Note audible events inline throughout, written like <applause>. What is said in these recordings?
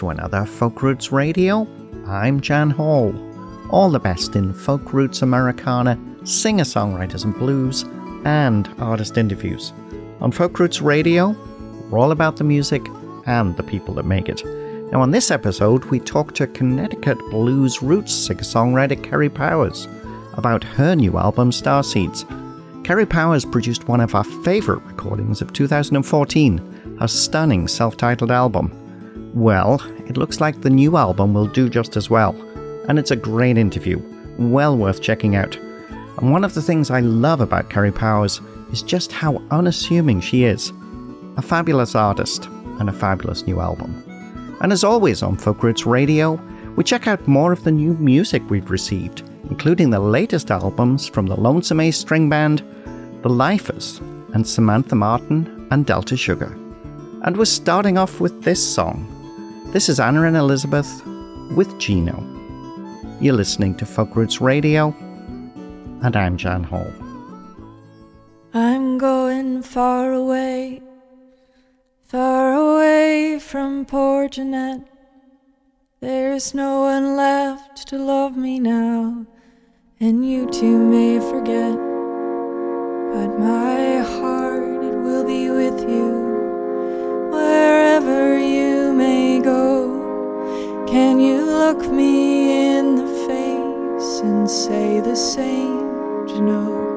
To another Folk Roots Radio. I'm Jan Hall. All the best in folk roots Americana, singer songwriters and blues, and artist interviews. On Folk Roots Radio, we're all about the music and the people that make it. Now, on this episode, we talk to Connecticut blues roots singer songwriter Kerri Powers about her new album, Starseeds. Kerri Powers produced one of our favourite recordings of 2014, her stunning self titled album. Well, it looks like the new album will do just as well, and it's a great interview, well worth checking out. And one of the things I love about Kerri Powers is just how unassuming she is. A fabulous artist and a fabulous new album. And as always on Folk Roots Radio, we check out more of the new music we've received, including the latest albums from the Lonesome Ace String Band, The Lifers, and Samantha Martin and Delta Sugar. And we're starting off with this song this is Anna and Elizabeth with Gino. You're listening to Folk Roots Radio, and I'm Jan Hall. I'm going far away, far away from poor Jeanette. There's no one left to love me now, and you too may forget. But my heart, it will be with you wherever look me in the face and say the same, you know?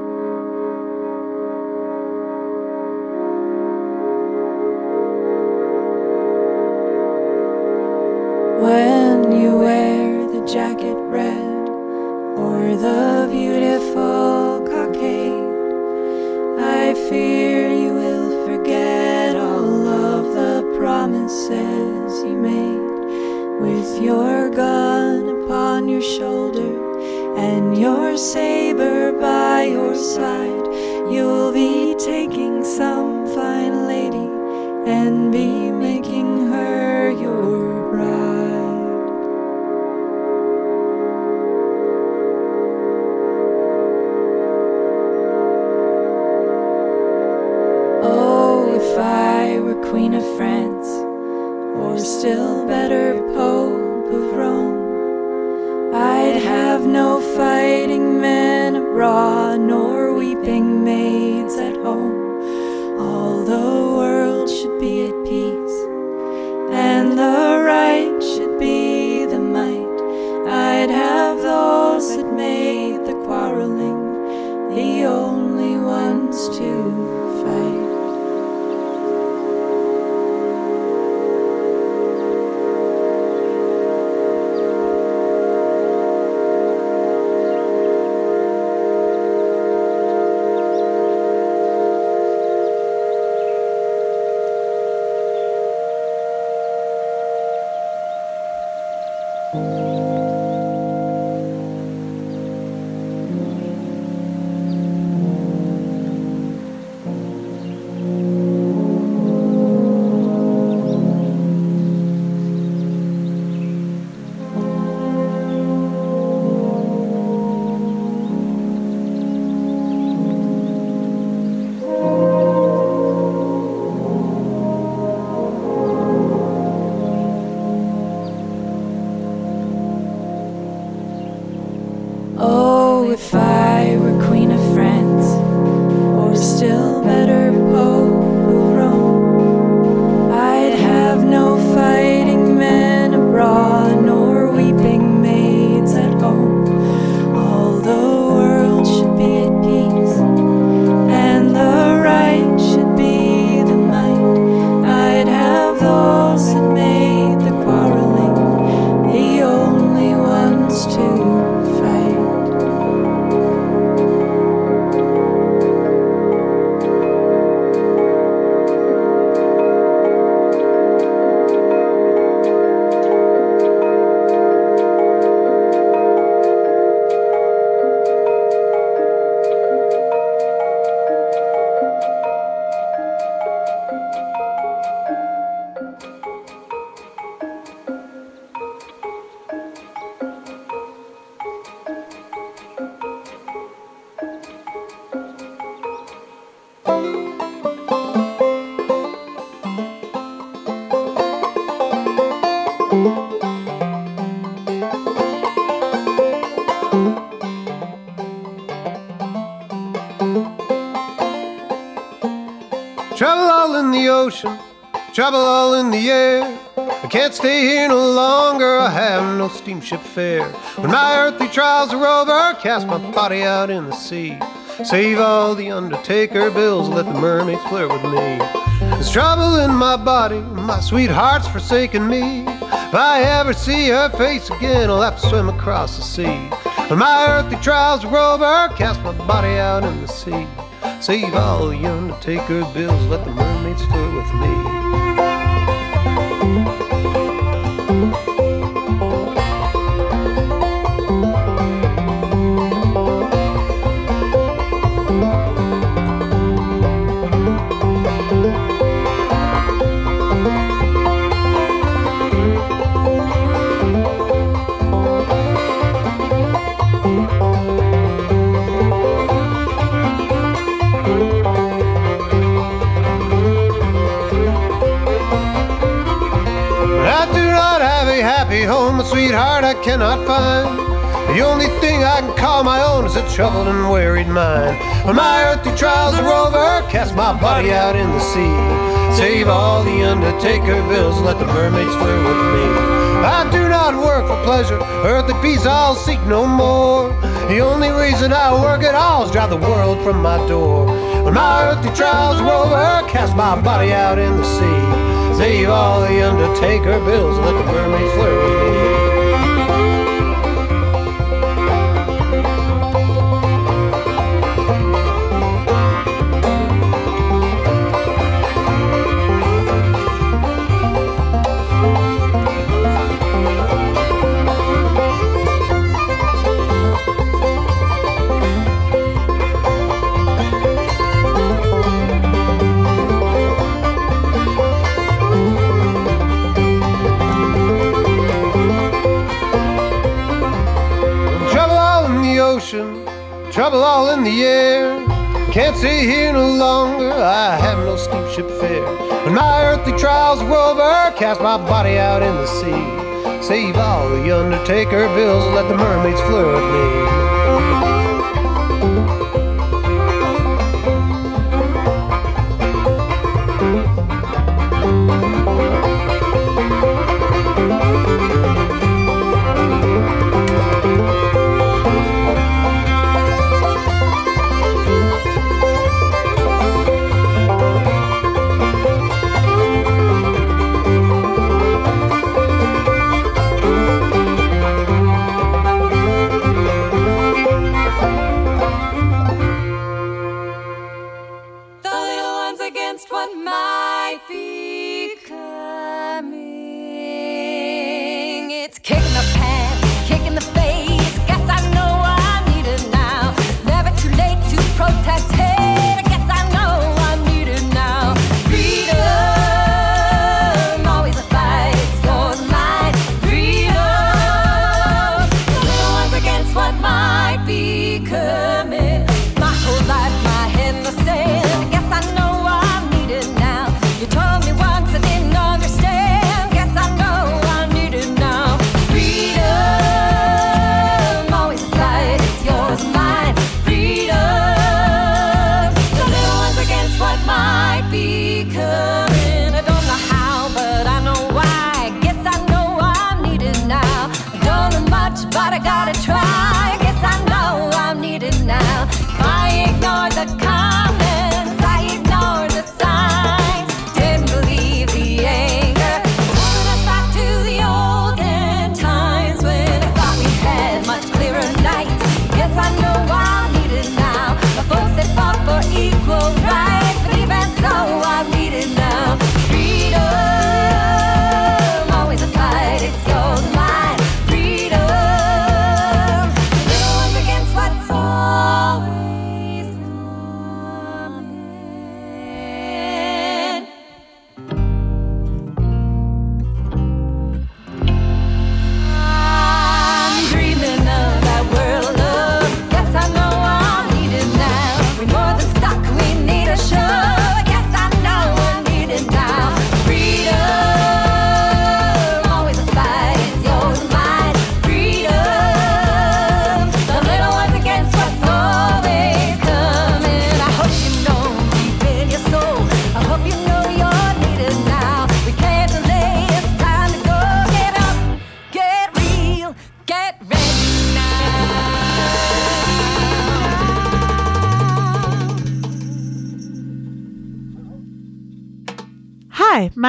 All in the ocean, trouble all in the air. I can't stay here no longer, I have no steamship fare. When my earthly trials are over, cast my body out in the sea. Save all the undertaker bills, let the mermaids flirt with me. There's trouble in my body, my sweetheart's forsaken me. If I ever see her face again, I'll have to swim across the sea. When my earthly trials are over, cast my body out in the sea. Save all the undertaker bills, let the mermaids flirt with me. Sweetheart I cannot find. The only thing I can call my own is a troubled and wearied mind. When my earthly trials are over, cast my body out in the sea. Save all the undertaker bills, let the mermaids flirt with me. I do not work for pleasure, earthly peace I'll seek no more. The only reason I work at all is drive the world from my door. When my earthly trials are over, cast my body out in the sea. Save all the undertaker bills, let the mermaids flirt with me. Trouble all in the air. Can't stay here no longer, I have no steamship fare. When my earthly trials are over, cast my body out in the sea. Save all the undertaker bills, let the mermaids flirt with me.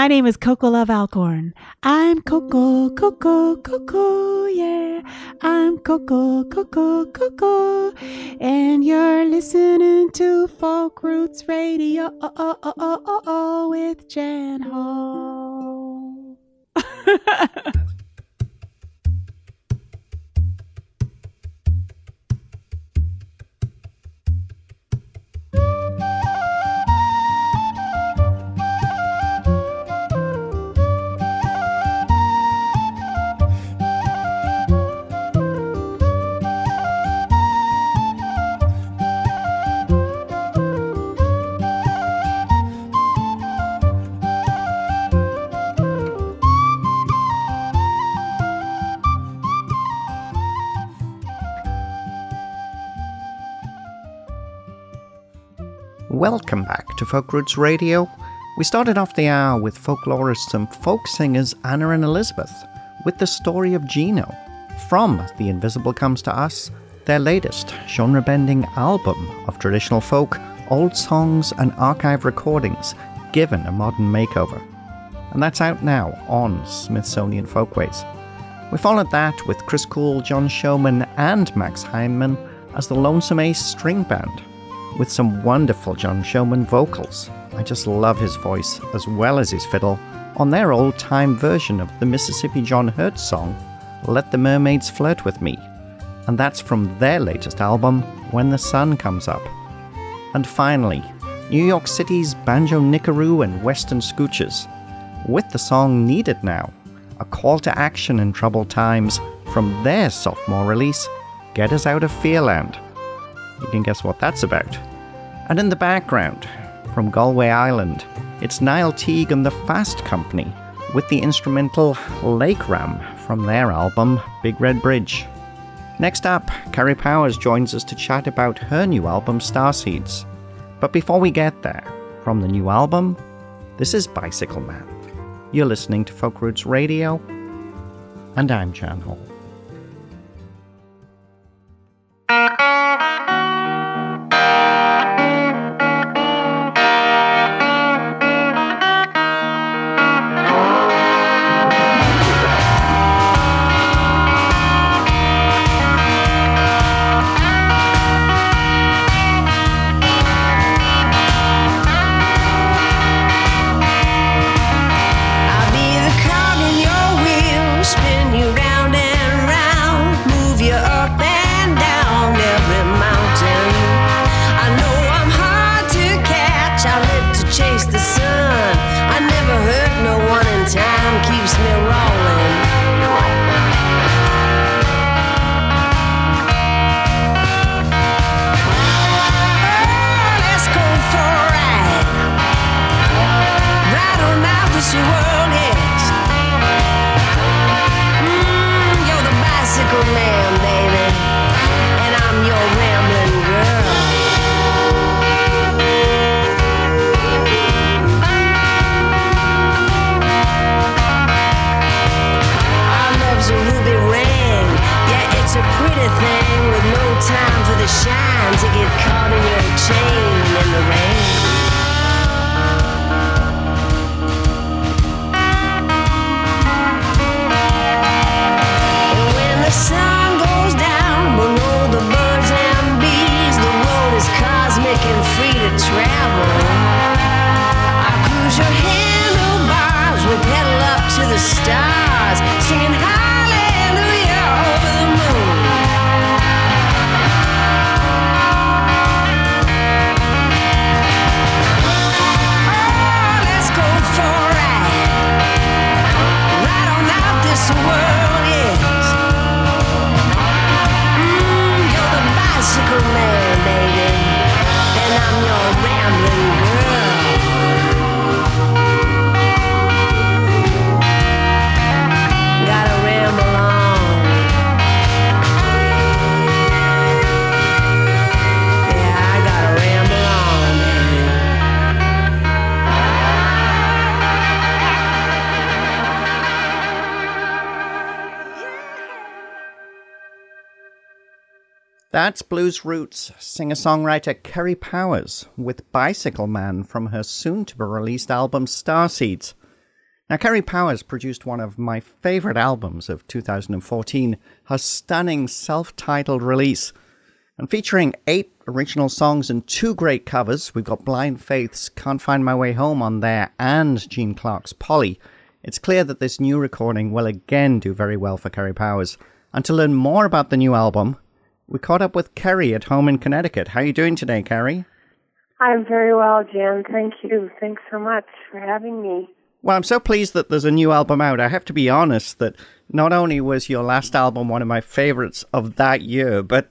My name is Coco Love Alcorn. I'm Coco, Coco, Coco, yeah. I'm Coco, Coco, Coco. And you're listening to Folk Roots Radio oh, oh, oh, with Jan Hall. Back to Folk Roots Radio. We started off the hour with folklorists and folk singers Anna and Elizabeth with the story of Gino from The Invisible Comes to Us, their latest genre bending album of traditional folk, old songs, and archive recordings given a modern makeover. And that's out now on Smithsonian Folkways. We followed that with Chris Coole, John Showman, and Max Heineman as the Lonesome Ace String Band with some wonderful John Showman vocals. I just love his voice as well as his fiddle on their old time version of the Mississippi John Hurt song, Let the Mermaids Flirt with Me. And that's from their latest album, When the Sun Comes Up. And finally, New York City's Banjo Nickaroo and Western Scoochers, with the song Needed Now, a call to action in troubled times from their sophomore release, Get Us Out of Fearland. You can guess what that's about. And in the background, from Galway Island, it's Niall Teague and the Fast Company with the instrumental Lake Ram from their album Big Red Bridge. Next up, Kerri Powers joins us to chat about her new album Starseeds. But before we get there, from the new album, this is Bicycle Man. You're listening to Folk Roots Radio, and I'm Jan Hall. That's Blues Roots singer songwriter Kerri Powers with Bicycle Man from her soon to be released album Starseeds. Now, Kerri Powers produced one of my favorite albums of 2014, her stunning self titled release. And featuring eight original songs and two great covers, we've got Blind Faith's Can't Find My Way Home on there and Gene Clark's Polly. It's clear that this new recording will again do very well for Kerri Powers. And to learn more about the new album, we caught up with Kerri at home in Connecticut. How are you doing today, Kerri? I'm very well, Jan. Thank you. Thanks so much for having me. Well, I'm so pleased that there's a new album out. I have to be honest that not only was your last album one of my favorites of that year, but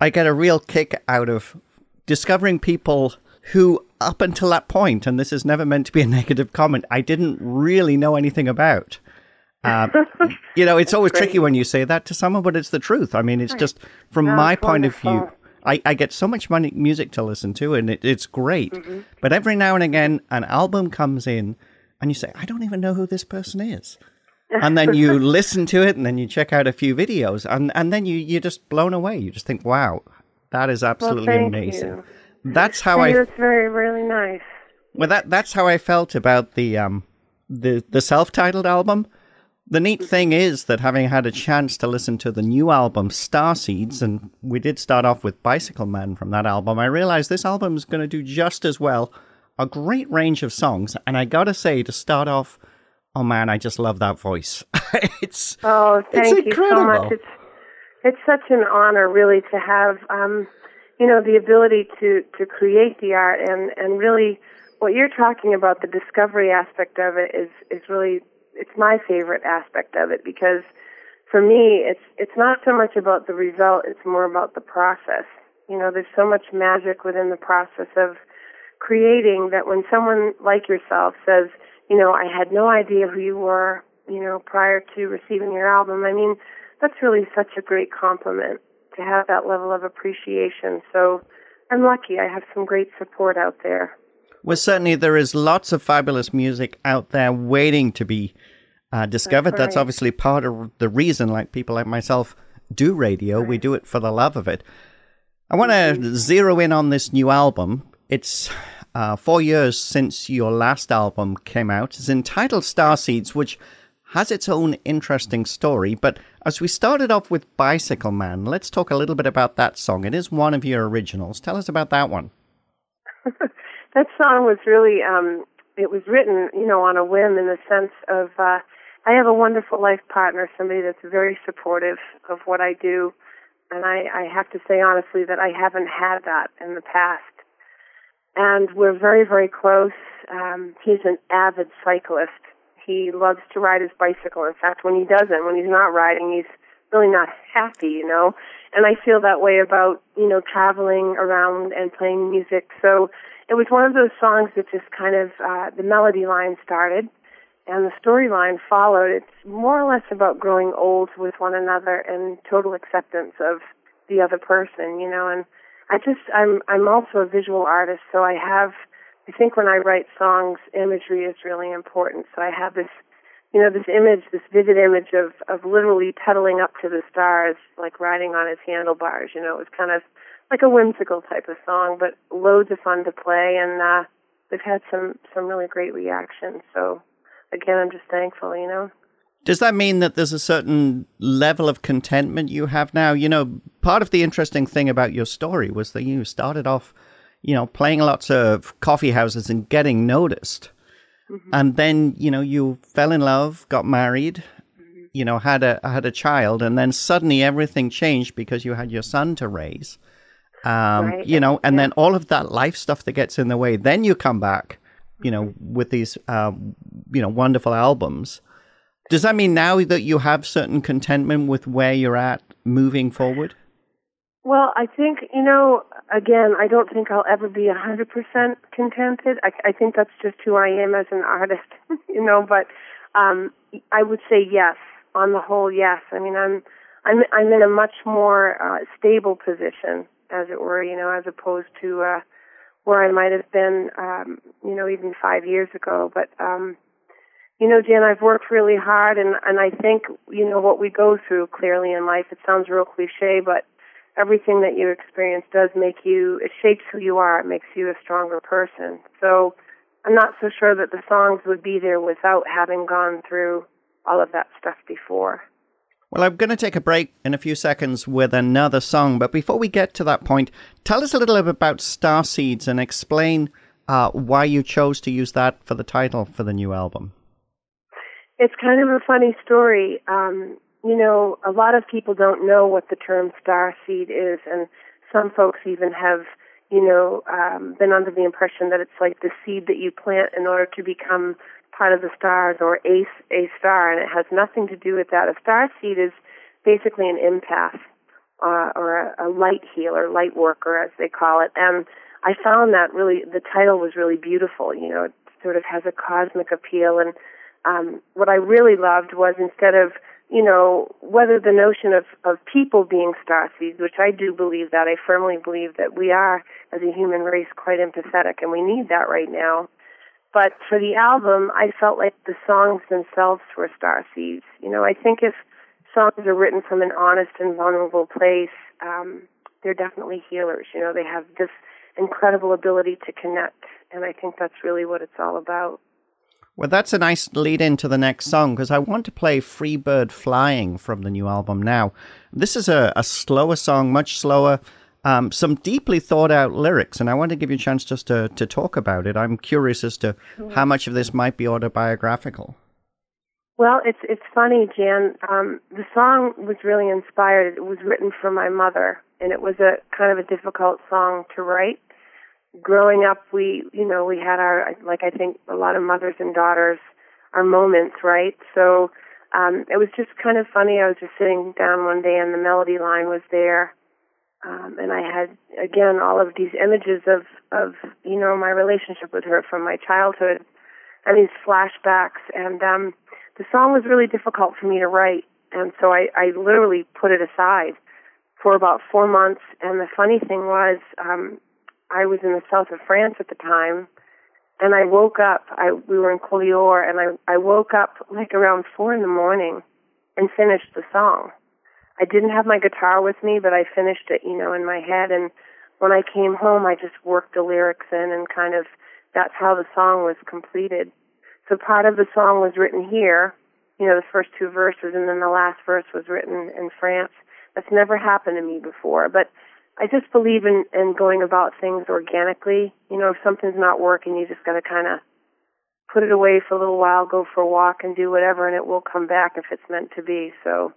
I get a real kick out of discovering people who, up until that point, and this is never meant to be a <laughs> negative comment, I didn't really know anything about. Uh, <laughs> you know, it's always tricky when you say that to someone, but it's the truth. I mean, it's just from That's my point of view. I, I get so much money, music to listen to, and it, it's great. Mm-hmm. But every now and again, an album comes in, and you say, I don't even know who this person is. And then you <laughs> listen to it, and then you check out a few videos, and, and then you, you're just blown away. You just think, wow, that is absolutely thank amazing. you. That's how I That's very, really nice. well, that that's how I felt about the um the the self-titled album. The neat thing is that having had a chance to listen to the new album Starseeds, and we did start off with Bicycle Man from that album, I realized this album is going to do just as well. A great range of songs, and I gotta say, to start off, oh man, I just love that voice. <laughs> it's Oh, It's thank you so much. It's it's such an honor, really, to have um, you know the ability to to create the art and and really what you're talking about the discovery aspect of it is is really it's my favorite aspect of it because for me it's it's not so much about the result it's more about the process. You know there's so much magic within the process of creating that when someone like yourself says you know i had no idea who you were you know prior to receiving your album i mean that's really such a great compliment to have that level of appreciation. So i'm lucky i have some great support out there. Well, certainly there is lots of fabulous music out there waiting to be uh, discovered. That's, right. obviously part of the reason, like people like myself do radio. We do it for the love of it. I want to zero in on this new album. It's uh, four years since your last album came out. It's entitled Starseeds, which has its own interesting story. But as we started off with Bicycle Man, let's talk a little bit about that song. It is one of your originals. Tell us about that one. <laughs> that song was really um it was written you know on a whim in the sense of uh i have a wonderful life partner somebody that's very supportive of what i do. And i i have to say honestly that i haven't had that in the past. And we're very very close. Um he's an avid cyclist. He loves to ride his bicycle. In fact when he doesn't when he's not riding he's really not happy you know? And i feel that way about you know traveling around and playing music. So it was one of those songs that just kind of uh, the melody line started and the storyline followed. It's more or less about growing old with one another and total acceptance of the other person, you know. And I just I'm I'm also a visual artist, so I have I think when I write songs, imagery is really important. So I have this you know, this image, this vivid image of, of literally pedaling up to the stars, like riding on his handlebars, you know, it was kind of like a whimsical type of song, but loads of fun to play, and uh, they've had some some really great reactions. So again, I'm just thankful, you know. Does that mean that there's a certain level of contentment you have now? You know, part of the interesting thing about your story was that you started off, you know, playing lots of coffee houses and getting noticed. And then, you know, you fell in love, got married, you know, had a had a child, and then suddenly everything changed because you had your son to raise. Um, Right. you know, and then all of that life stuff that gets in the way. Then you come back, you know, with these um, you know, wonderful albums. Does that mean now that you have certain contentment with where you're at moving forward? Well, I think, you know, again, I don't think I'll ever be a 100% contented. I, I think that's just who I am as an artist, <laughs> you know, but um, I would say yes. On the whole, yes. I mean, I'm I'm I'm in a much more uh, stable position, as it were, you know, as opposed to uh, where I might have been, um, you know, even five years ago. But um, you know, Jan, I've worked really hard, and and I think you know what we go through clearly in life. It sounds real cliche, but everything that you experience does make you, it shapes who you are. It makes you a stronger person. So I'm not so sure that the songs would be there without having gone through all of that stuff before. Well, I'm going to take a break in a few seconds with another song, but before we get to that point, tell us a little bit about Star Seeds and explain uh, why you chose to use that for the title for the new album. It's kind of a funny story. Um, you know, a lot of people don't know what the term star seed is, and some folks even have, you know, um, been under the impression that it's like the seed that you plant in order to become part of the stars or a, a star, and it has nothing to do with that. A star seed is basically an empath uh, or a, a light healer, light worker, as they call it. And I found that really, the title was really beautiful. You know, it sort of has a cosmic appeal. And um, what I really loved was instead of you know, whether the notion of, of people being star seeds, which I do believe that, I firmly believe that we are, as a human race, quite empathetic, and we need that right now. But for the album, I felt like the songs themselves were star seeds. You know, I think if songs are written from an honest and vulnerable place, um, they're definitely healers. You know, they have this incredible ability to connect, and I think that's really what it's all about. Well, that's a nice lead into the next song because I want to play Free Bird Flying from the new album now. This is a, a slower song, much slower, um, some deeply thought out lyrics, and I want to give you a chance just to, to talk about it. I'm curious as to how much of this might be autobiographical. Well, it's it's funny, Jan. Um, the song was really inspired. It was written for my mother, and it was a kind of a difficult song to write. Growing up, we you know we had our like I think a lot of mothers and daughters, our moments, right? So um, it was just kind of funny. I was just sitting down one day, and the melody line was there, um, and I had again all of these images of of you know my relationship with her from my childhood, and these flashbacks. And um, the song was really difficult for me to write, and so I, I literally put it aside for about four months. And the funny thing was, um, I was in the south of France at the time, and I woke up. I we were in Collioure, and I I woke up like around four in the morning, and finished the song I didn't have my guitar with me, but I finished it, you know, in my head. And when I came home, I just worked the lyrics in and kind of that's how the song was completed. So part of the song was written here, you know, the first two verses, and then the last verse was written in France. That's never happened to me before, but I just believe in, in going about things organically. You know, if something's not working, you just got to kind of put it away for a little while, go for a walk, and do whatever, and it will come back if it's meant to be. So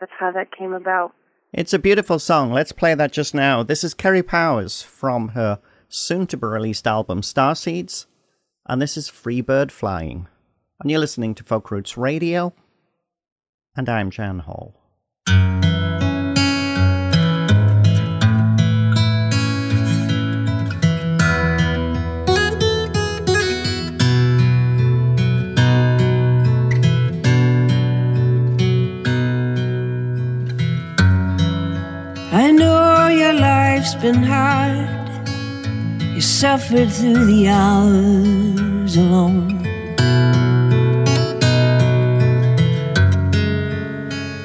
that's how that came about. It's a beautiful song. Let's play that just now. This is Kerri Powers from her soon to be released album Star Seeds, and this is Free Bird Flying. And you're listening to Folk Roots Radio, and I'm Jan Hall. Been hard. You suffered through the hours alone.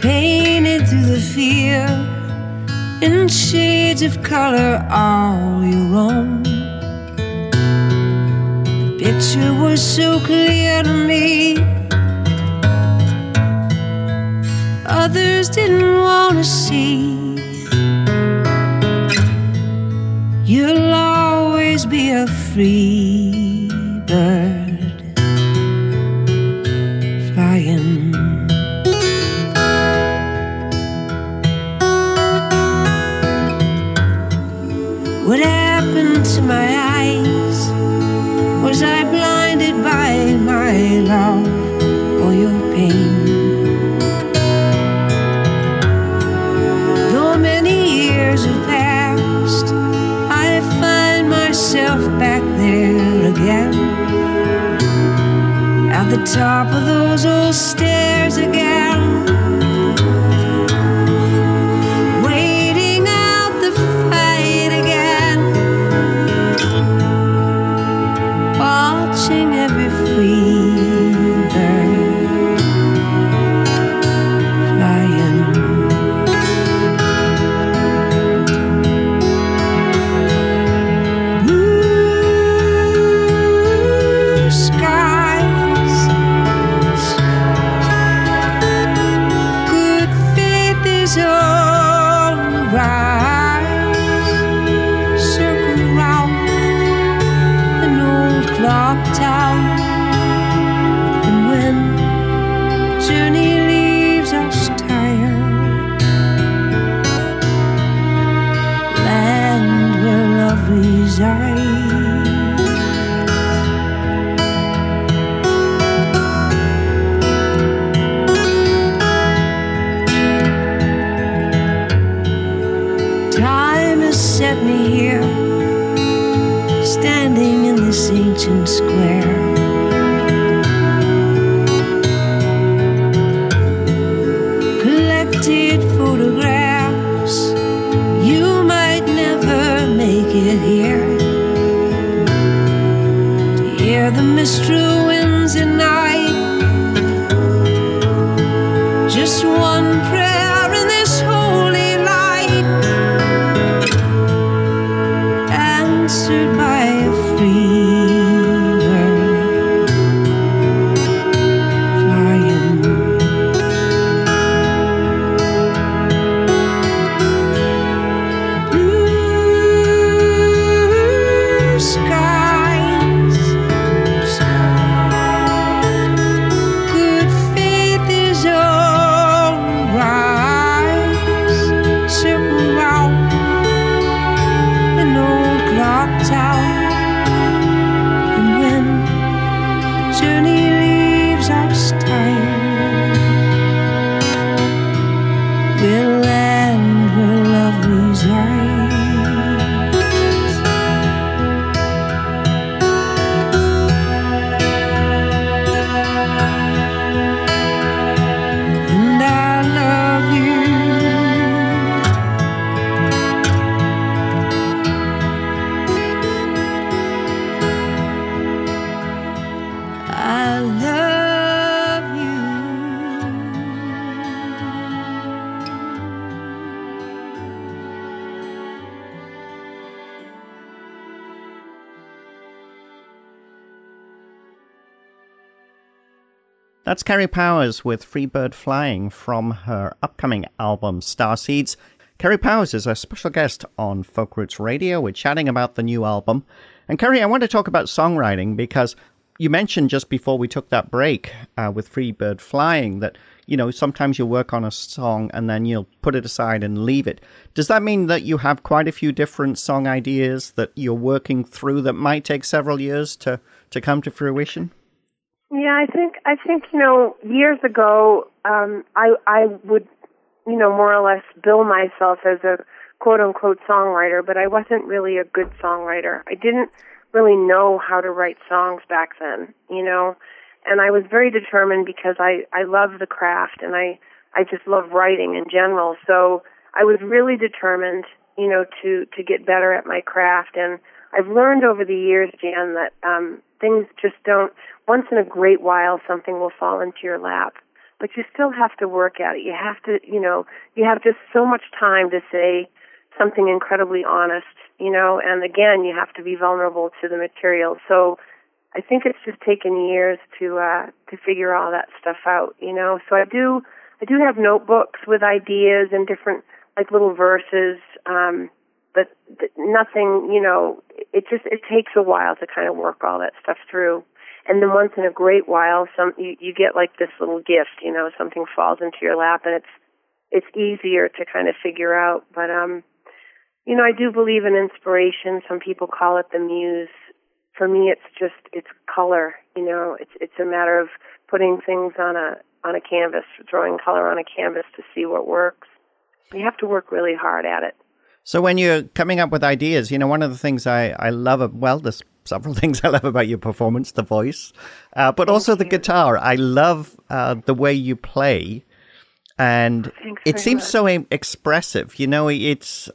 Painted through the fear in shades of color all your own. The picture was so clear to me. Others didn't want to see. You'll always be a free bird reside. That's Kerri Powers with Freebird Flying from her upcoming album Starseeds. Kerri Powers is a special guest on Folk Roots Radio. We're chatting about the new album. And Kerri, I want to talk about songwriting because you mentioned just before we took that break uh, with Freebird Flying that, you know, sometimes you'll work on a song and then you'll put it aside and leave it. Does that mean that you have quite a few different song ideas that you're working through that might take several years to, to come to fruition? Yeah, I think I think you know years ago um, I I would you know more or less bill myself as a quote unquote songwriter, but I wasn't really a good songwriter. I didn't really know how to write songs back then, you know, and I was very determined because I I love the craft and I I just love writing in general. So I was really determined, you know, to to get better at my craft and I've learned over the years, Jan, that um, things just don't. Once in a great while, something will fall into your lap, but you still have to work at it. You have to, you know, you have just so much time to say something incredibly honest, you know, and again, you have to be vulnerable to the material. So I think it's just taken years to uh, to figure all that stuff out, you know. So I do I do have notebooks with ideas and different like little verses. Um, but nothing, you know, it just it takes a while to kind of work all that stuff through. And then once in a great while, some you, you get like this little gift, you know, something falls into your lap, and it's it's easier to kind of figure out. But um, you know, I do believe in inspiration. Some people call it the muse. For me, it's just it's color. You know, it's it's a matter of putting things on a on a canvas, drawing color on a canvas to see what works. You have to work really hard at it. So when you're coming up with ideas, you know, one of the things I, I love, well, there's several <laughs> things I love about your performance, the voice, uh, but also the guitar. I love uh, the way you play, and Thanks it seems much. so expressive. You know, it's,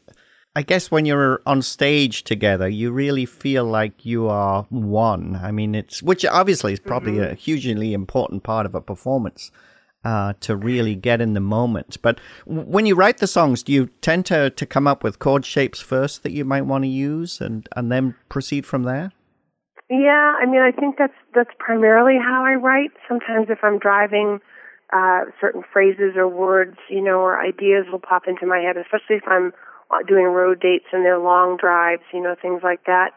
I guess when you're on stage together, you really feel like you are one. I mean, it's, which obviously is probably Mm-hmm. a hugely important part of a performance uh, to really get in the moment. But when you write the songs, do you tend to, to come up with chord shapes first that you might want to use and, and then proceed from there? Yeah, I mean, I think that's that's primarily how I write. Sometimes if I'm driving, uh, certain phrases or words, you know, or ideas will pop into my head, especially if I'm uh, doing road dates and they're long drives, you know, things like that.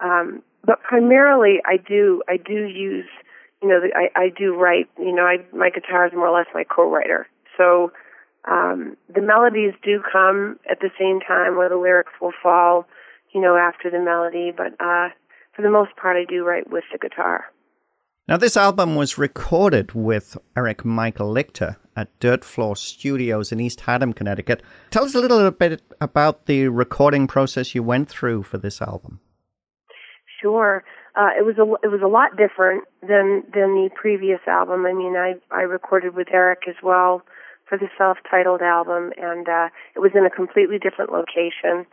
Um, but primarily, I do I do use, you know, I I do write. You know, I my guitar is more or less my co-writer. So um, the melodies do come at the same time, where the lyrics will fall. you know, after the melody. But uh, for the most part, I do write with the guitar. Now, this album was recorded with Eric Michael Lichter at Dirt Floor Studios in East Haddam, Connecticut. Tell us a little bit about the recording process you went through for this album. Sure. Uh, it was a it was a lot different than than the previous album. I mean, I I recorded with Eric as well for the self-titled album, and uh, it was in a completely different location.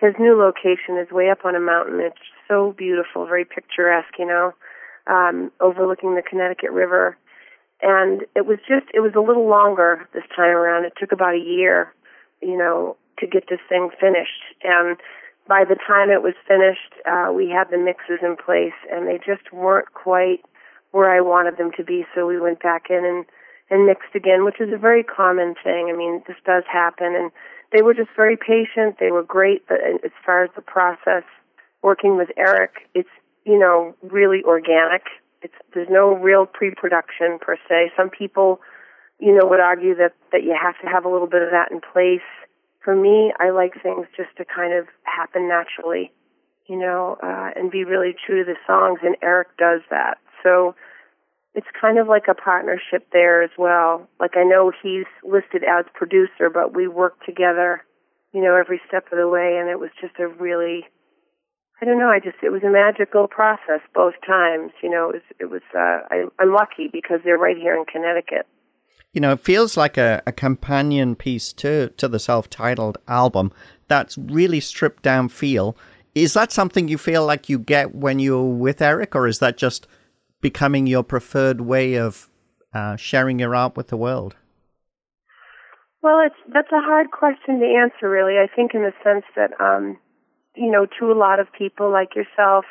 His new location is way up on a mountain. It's so beautiful, very picturesque, you know, um, overlooking the Connecticut River. And it was just it was a little longer this time around. It took about a year, you know, to get this thing finished. And by the time it was finished, uh, we had the mixes in place, and they just weren't quite where I wanted them to be. So we went back in and and mixed again, which is a very common thing. I mean, this does happen, and they were just very patient. They were great, but as far as the process, working with Eric, it's you know really organic. It's there's no real pre-production per se. Some people, you know, would argue that that you have to have a little bit of that in place for me, I like things just to kind of happen naturally, you know, uh, and be really true to the songs. And Eric does that. So it's kind of like a partnership there as well. Like I know he's listed as producer, but we work together, you know, every step of the way. And it was just a really, I don't know, I just, it was a magical process both times. You know, it was, it was, uh, I, I'm lucky because they're right here in Connecticut you know, it feels like a, a companion piece to to the self-titled album that's really stripped down feel. Is that something you feel like you get when you're with Eric, or is that just becoming your preferred way of uh, sharing your art with the world? Well, it's that's a hard question to answer, really. I think in the sense that, um, you know, to a lot of people like yourself,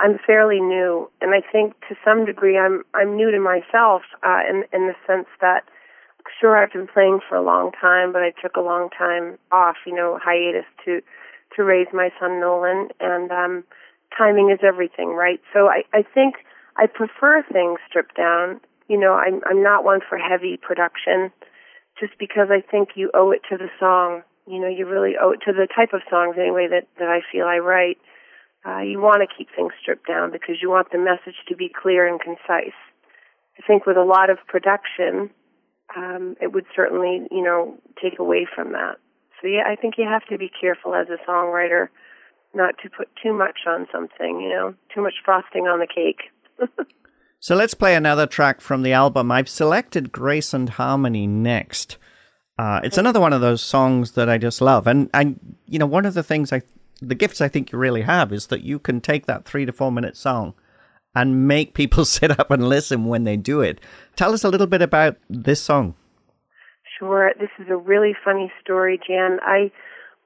I'm fairly new, and I think to some degree I'm I'm new to myself uh, in in the sense that sure I've been playing for a long time, but I took a long time off, you know, hiatus to to raise my son Nolan, and um, timing is everything, right? So I I think I prefer things stripped down. You know, I'm I'm not one for heavy production, just because I think you owe it to the song. You know, you really owe it to the type of songs anyway that that I feel I write uh, you want to keep things stripped down because you want the message to be clear and concise. I think with a lot of production, um, it would certainly, you know, take away from that. So yeah, I think you have to be careful as a songwriter not to put too much on something, you know, too much frosting on the cake. <laughs> so let's play another track from the album. I've selected Grace and Harmony next. Uh, it's another one of those songs that I just love, and and you know one of the things I the gifts I think you really have is that you can take that three to four minute song and make people <laughs> sit up and listen when they do it. Tell us a little bit about this song. Sure. This is a really funny story, Jan. I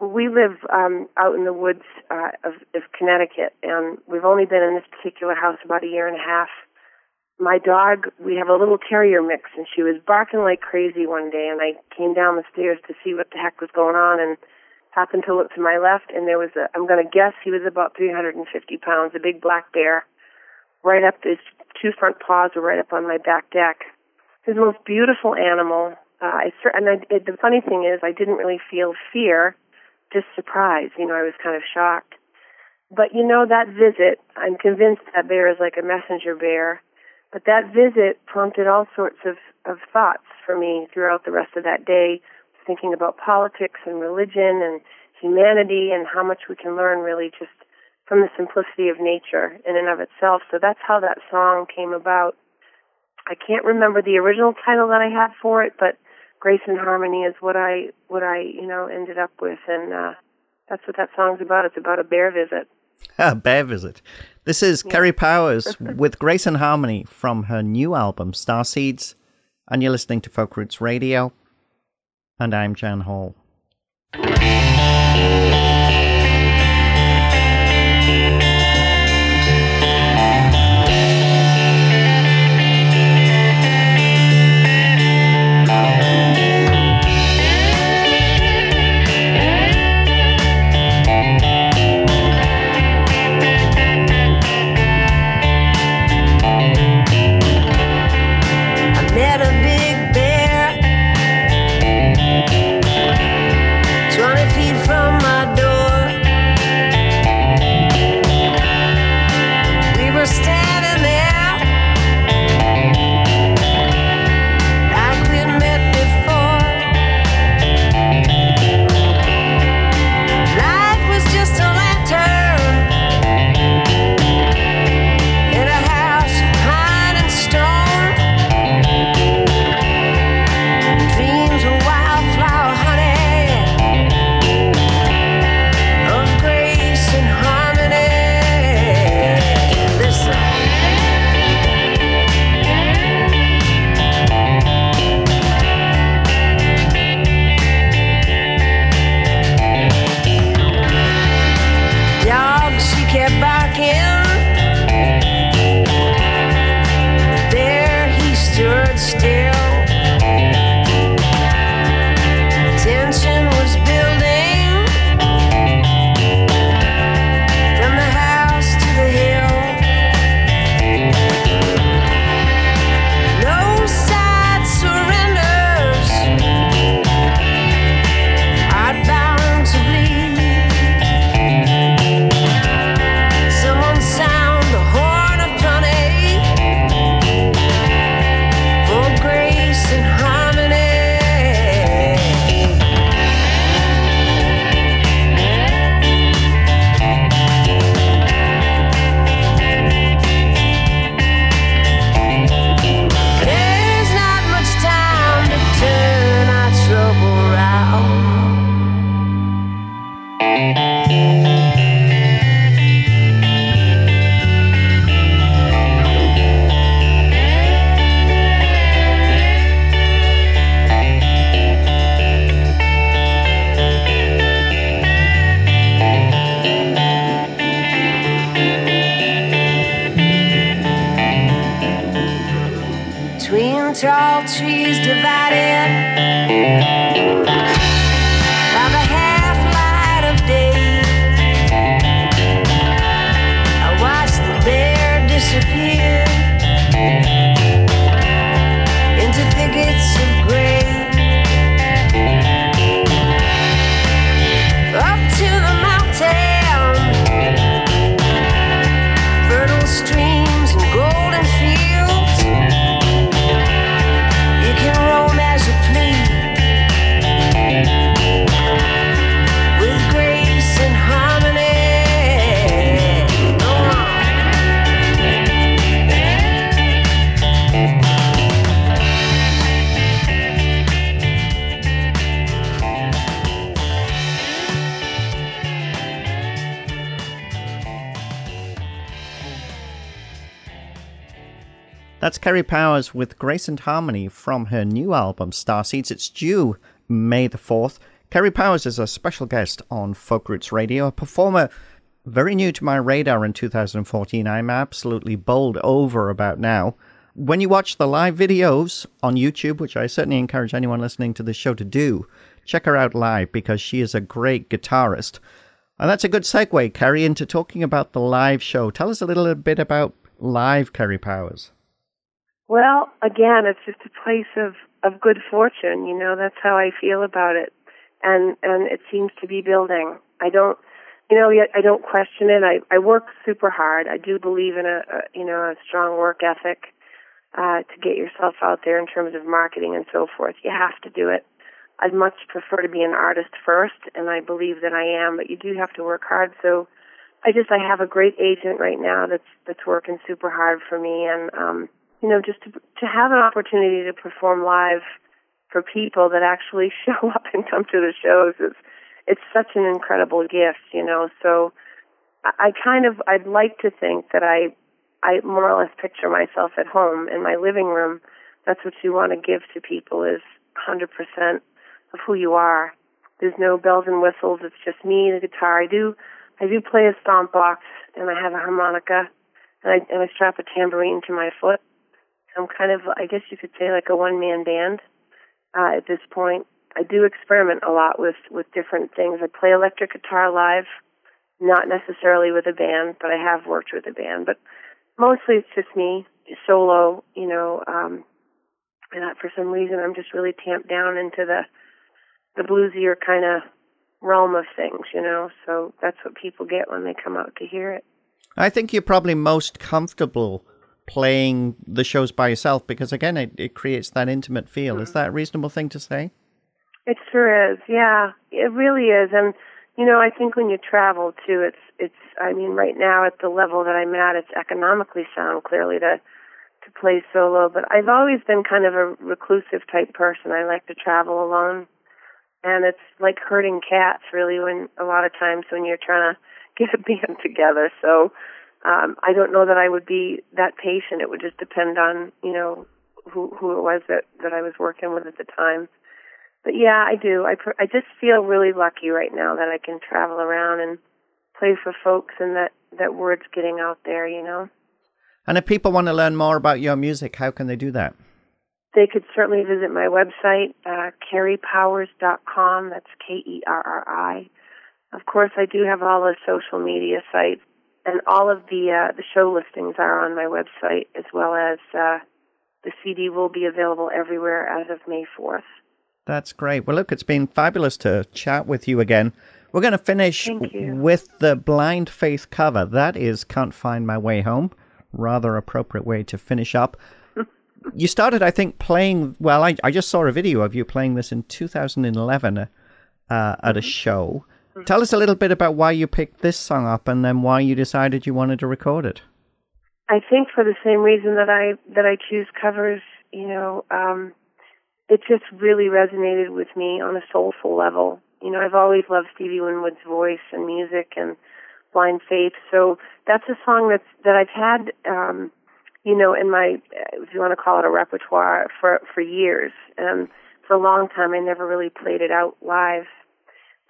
we live um, out in the woods uh, of, of Connecticut, and we've only been in this particular house about a year and a half. My dog, we have a little terrier mix, and she was barking like crazy one day, and I came down the stairs to see what the heck was going on, and happened to look to my left, and there was a, I'm going to guess he was about 350 pounds, a big black bear. Right up, his two front paws were right up on my back deck. His most beautiful animal. Uh, I, and I, it, the funny thing is, I didn't really feel fear, just surprise. You know, I was kind of shocked. But you know, that visit, I'm convinced that bear is like a messenger bear. But that visit prompted all sorts of, of thoughts for me throughout the rest of that day thinking about politics and religion and humanity and how much we can learn really just from the simplicity of nature in and of itself. So that's how that song came about. I can't remember the original title that I had for it, but Grace and Harmony is what I what I you know ended up with, and uh, that's what that song's about. It's about a bear visit. <laughs> A bear visit. This is yeah. Kerri Powers <laughs> with Grace and Harmony from her new album Starseeds, and you're listening to Folk Roots Radio. And I'm Jan Hall. That's Kerri Powers with Grace and Harmony from her new album Starseeds. It's due May the 4th. Kerri Powers is a special guest on Folk Roots Radio, a performer very new to my radar in 2014. I'm absolutely bowled over about now. When you watch the live videos on YouTube, which I certainly encourage anyone listening to the show to do, check her out live because she is a great guitarist. And that's a good segue, Kerri, into talking about the live show. Tell us a little bit about live Kerri Powers. Well, again, it's just a place of of good fortune. You know, that's how I feel about it, and and it seems to be building. I don't, you know, I don't question it. I I work super hard. I do believe in a, a you know a strong work ethic uh, to get yourself out there in terms of marketing and so forth. You have to do it. I'd much prefer to be an artist first, and I believe that I am. But you do have to work hard. So, I just I have a great agent right now that's that's working super hard for me, and um, you know, just to to have an opportunity to perform live for people that actually <laughs> show up and come to the shows is it's such an incredible gift, you know. So I, I kind of I'd like to think that I I more or less picture myself at home in my living room. That's what you want to give to people is 100% of who you are. There's no bells and whistles. It's just me, the guitar. I do I do play a stomp box and I have a harmonica and I and I strap a tambourine to my foot. I'm kind of, I guess you could say, like a one-man band uh, at this point. I do experiment a lot with with different things. I play electric guitar live, not necessarily with a band, but I have worked with a band. But mostly it's just me solo, you know. Um, and that for some reason, I'm just really tamped down into the the bluesier kind of realm of things, you know. So that's what people get when they come out to hear it. I think you're probably most comfortable playing the shows by yourself because, again, it, it creates that intimate feel. Is mm-hmm. that a reasonable thing to say? It sure is. Yeah, it really is. And you know, I think when you travel too, it's it's. I mean, right now at the level that I'm at, it's economically sound clearly to to play solo. But I've always been kind of a reclusive type person. I like to travel alone, and it's like herding cats, really. When a lot of times when you're trying <laughs> to get a band together, so um, I don't know that I would be that patient. It would just depend on you know who who it was that that I was working with at the time. But yeah, I do. I pr- I just feel really lucky right now that I can travel around and play for folks and that that word's getting out there. You know. And if people want to learn more about your music, how can they do that? They could certainly visit my website, uh, kerripowers.com. That's K E R R I. Of course, I do have all the social media sites, and all of the uh, the show listings are on my website, as well as uh, the CD will be available everywhere as of May 4th. That's great. Well, look, it's been fabulous to chat with you again. We're going to finish with the Blind Faith cover. That is Can't Find My Way Home. Rather appropriate way to finish up. <laughs> you started, I think, playing. Well, I, I just saw a video of you playing this in 2011 uh, at a Mm-hmm. show. Tell us a little bit about why you picked this song up and then why you decided you wanted to record it. I think for the same reason that I that I choose covers, you know, um, it just really resonated with me on a soulful level. You know, I've always loved Stevie Winwood's voice and music and Blind Faith, so that's a song that's that I've had, um, you know, in my if you want to call it a repertoire for for years, and for a long time I never really played it out live.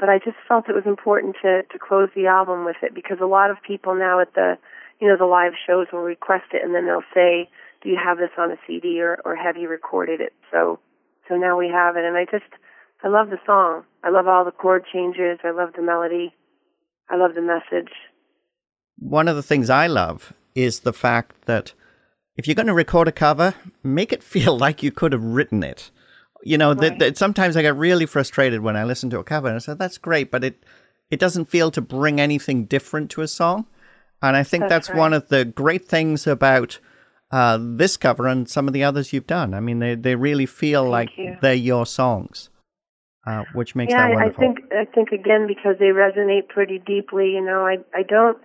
But I just felt it was important to to close the album with it because a lot of people now at the you know, the live shows will request it and then they'll say, Do you have this on a CD or, or have you recorded it? So so now we have it and I just I love the song. I love all the chord changes, I love the melody, I love the message. One of the things I love is the fact that if you're going to record a cover, make it <laughs> feel like you could have written it. You know, that, Right. that sometimes I get really frustrated when I listen to a cover and I say, that's great, but it, it doesn't feel to bring anything different to a song. And I think that's, That's one of the great things about uh, this cover and some of the others you've done. I mean, they, they really feel like you. they're your songs, uh, which makes yeah, that I, I think I think again because they resonate pretty deeply, you know, I I don't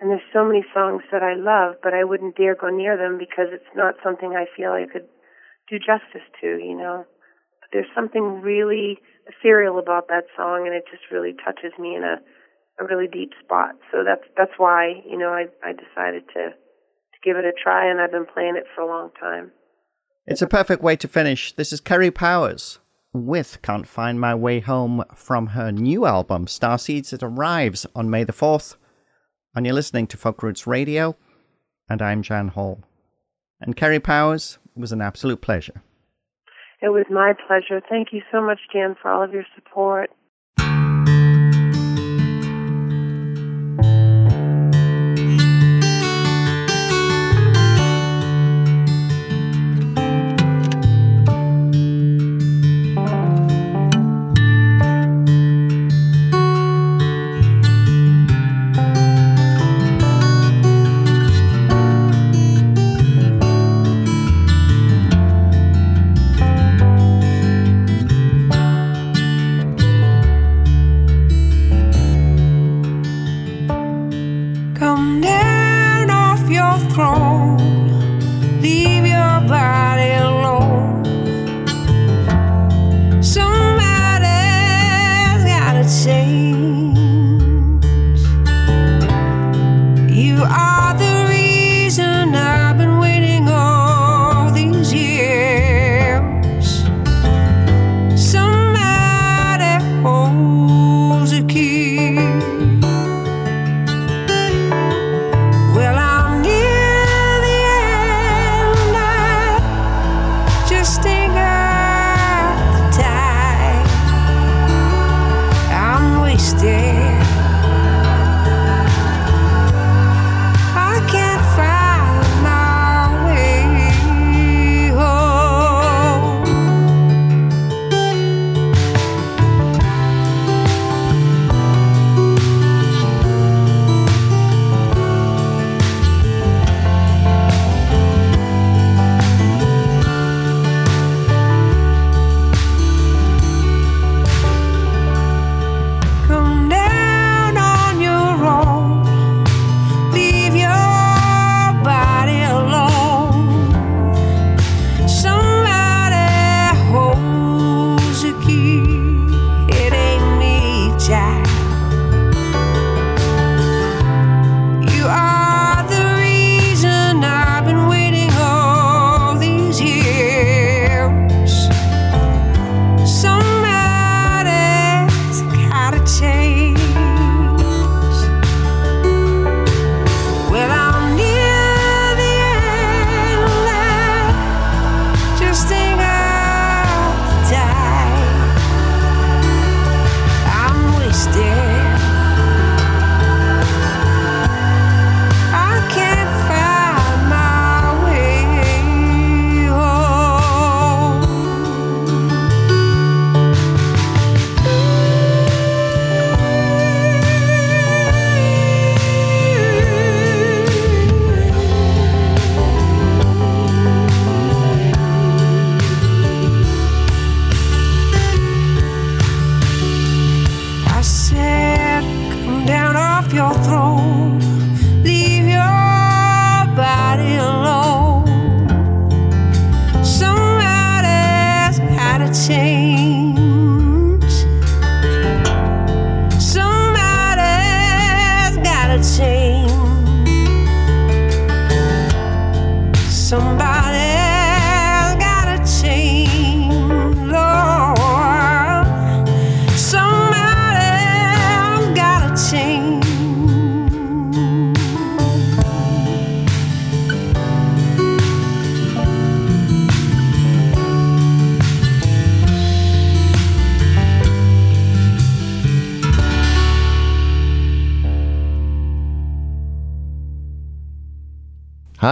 and there's so many songs that I love, but I wouldn't dare go near them because it's not something I feel I could do justice to, you know. There's something really ethereal about that song and it just really touches me in a a really deep spot. So that's that's why, you know, I I decided to to give it a try and I've been playing it for a long time. It's a perfect way to finish. This is Kerri Powers with Can't Find My Way Home from her new album, Starseeds. It arrives on May the 4th. And you're listening to Folk Roots Radio, and I'm Jan Hall. And Kerri Powers, was an absolute pleasure. It was my pleasure. Thank you so much, Jan, for all of your support.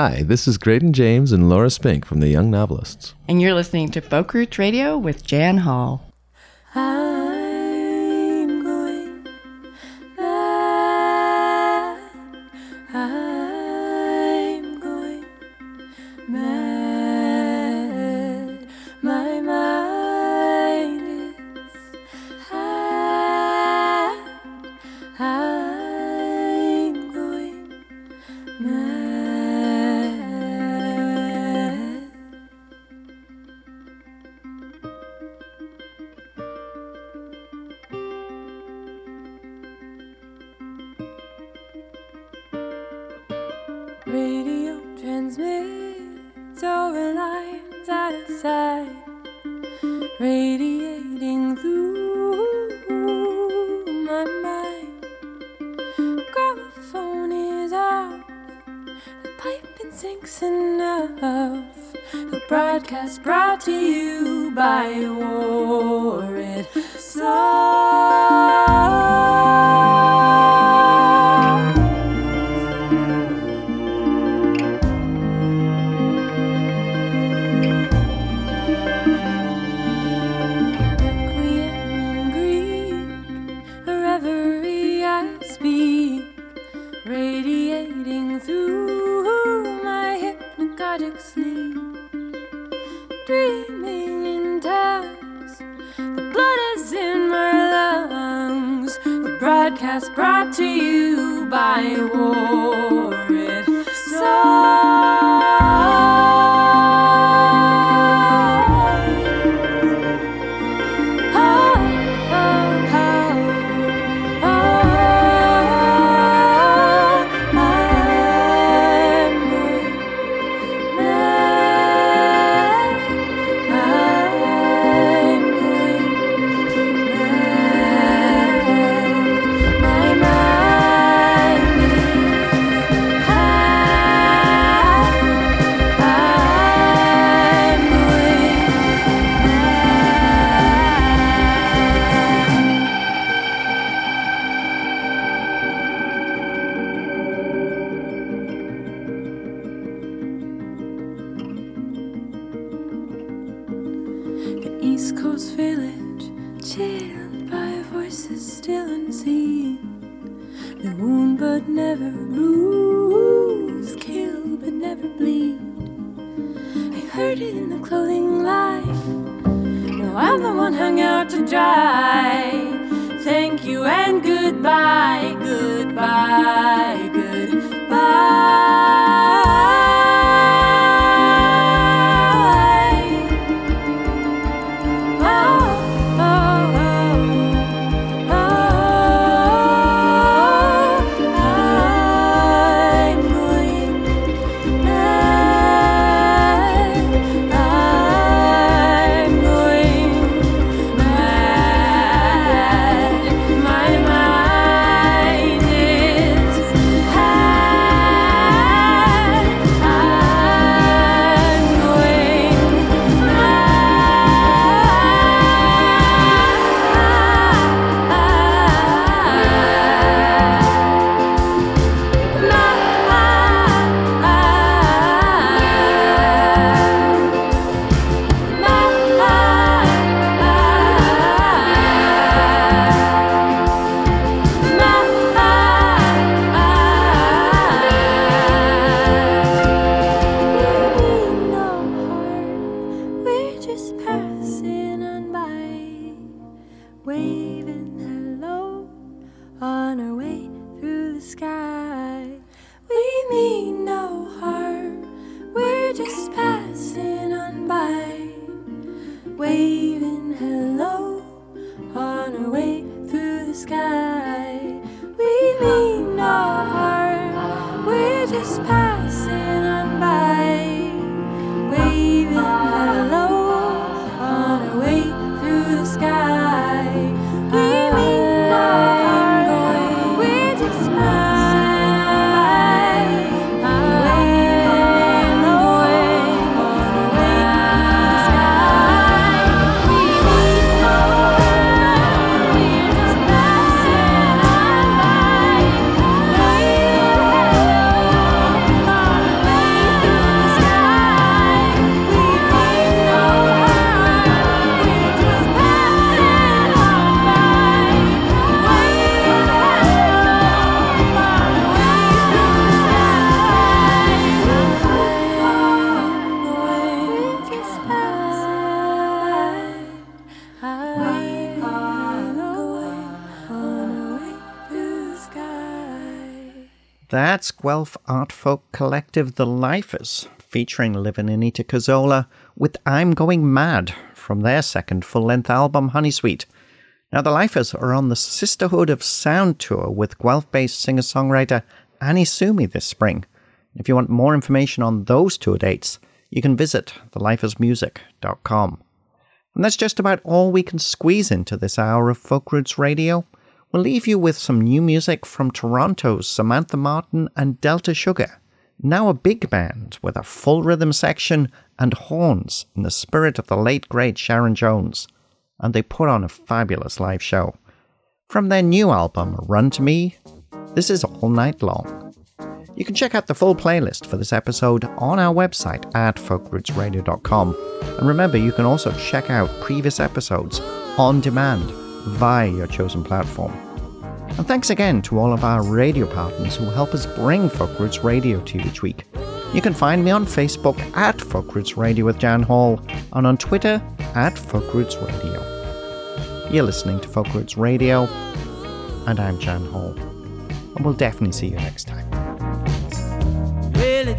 Hi, this is Graydon James and Laura Spink from The Young Novelists. And you're listening to Folk Roots Radio with Jan Hall. Hi. screaming in. The blood is in my lungs. The broadcast brought to you by Warren. So That's Guelph art folk collective The Lifers, featuring Livin Anita Cazzola with I'm Going Mad from their second full length album, Honey Sweet. Now, the Lifers are on the Sisterhood of Sound tour with Guelph based singer songwriter Annie Sumi this spring. If you want more information on those tour dates, you can visit thelifersmusic.com. And that's just about all we can squeeze into this hour of Folk Roots Radio. We'll leave you with some new music from Toronto's Samantha Martin and Delta Sugar, now a big band with a full rhythm section and horns in the spirit of the late great Sharon Jones and they put on a fabulous live show. From their new album, Run to Me, this is All Night Long. You can check out the full playlist for this episode on our website at folkrootsradio.com. And remember, you can also check out previous episodes on demand via your chosen platform. And thanks again to all of our radio partners who help us bring Folk Roots Radio to you each week. You can find me on Facebook at Folk Roots Radio with Jan Hall and on Twitter at Folk Roots Radio. You're listening to Folk Roots Radio, and I'm Jan Hall. And we'll definitely see you next time. Well,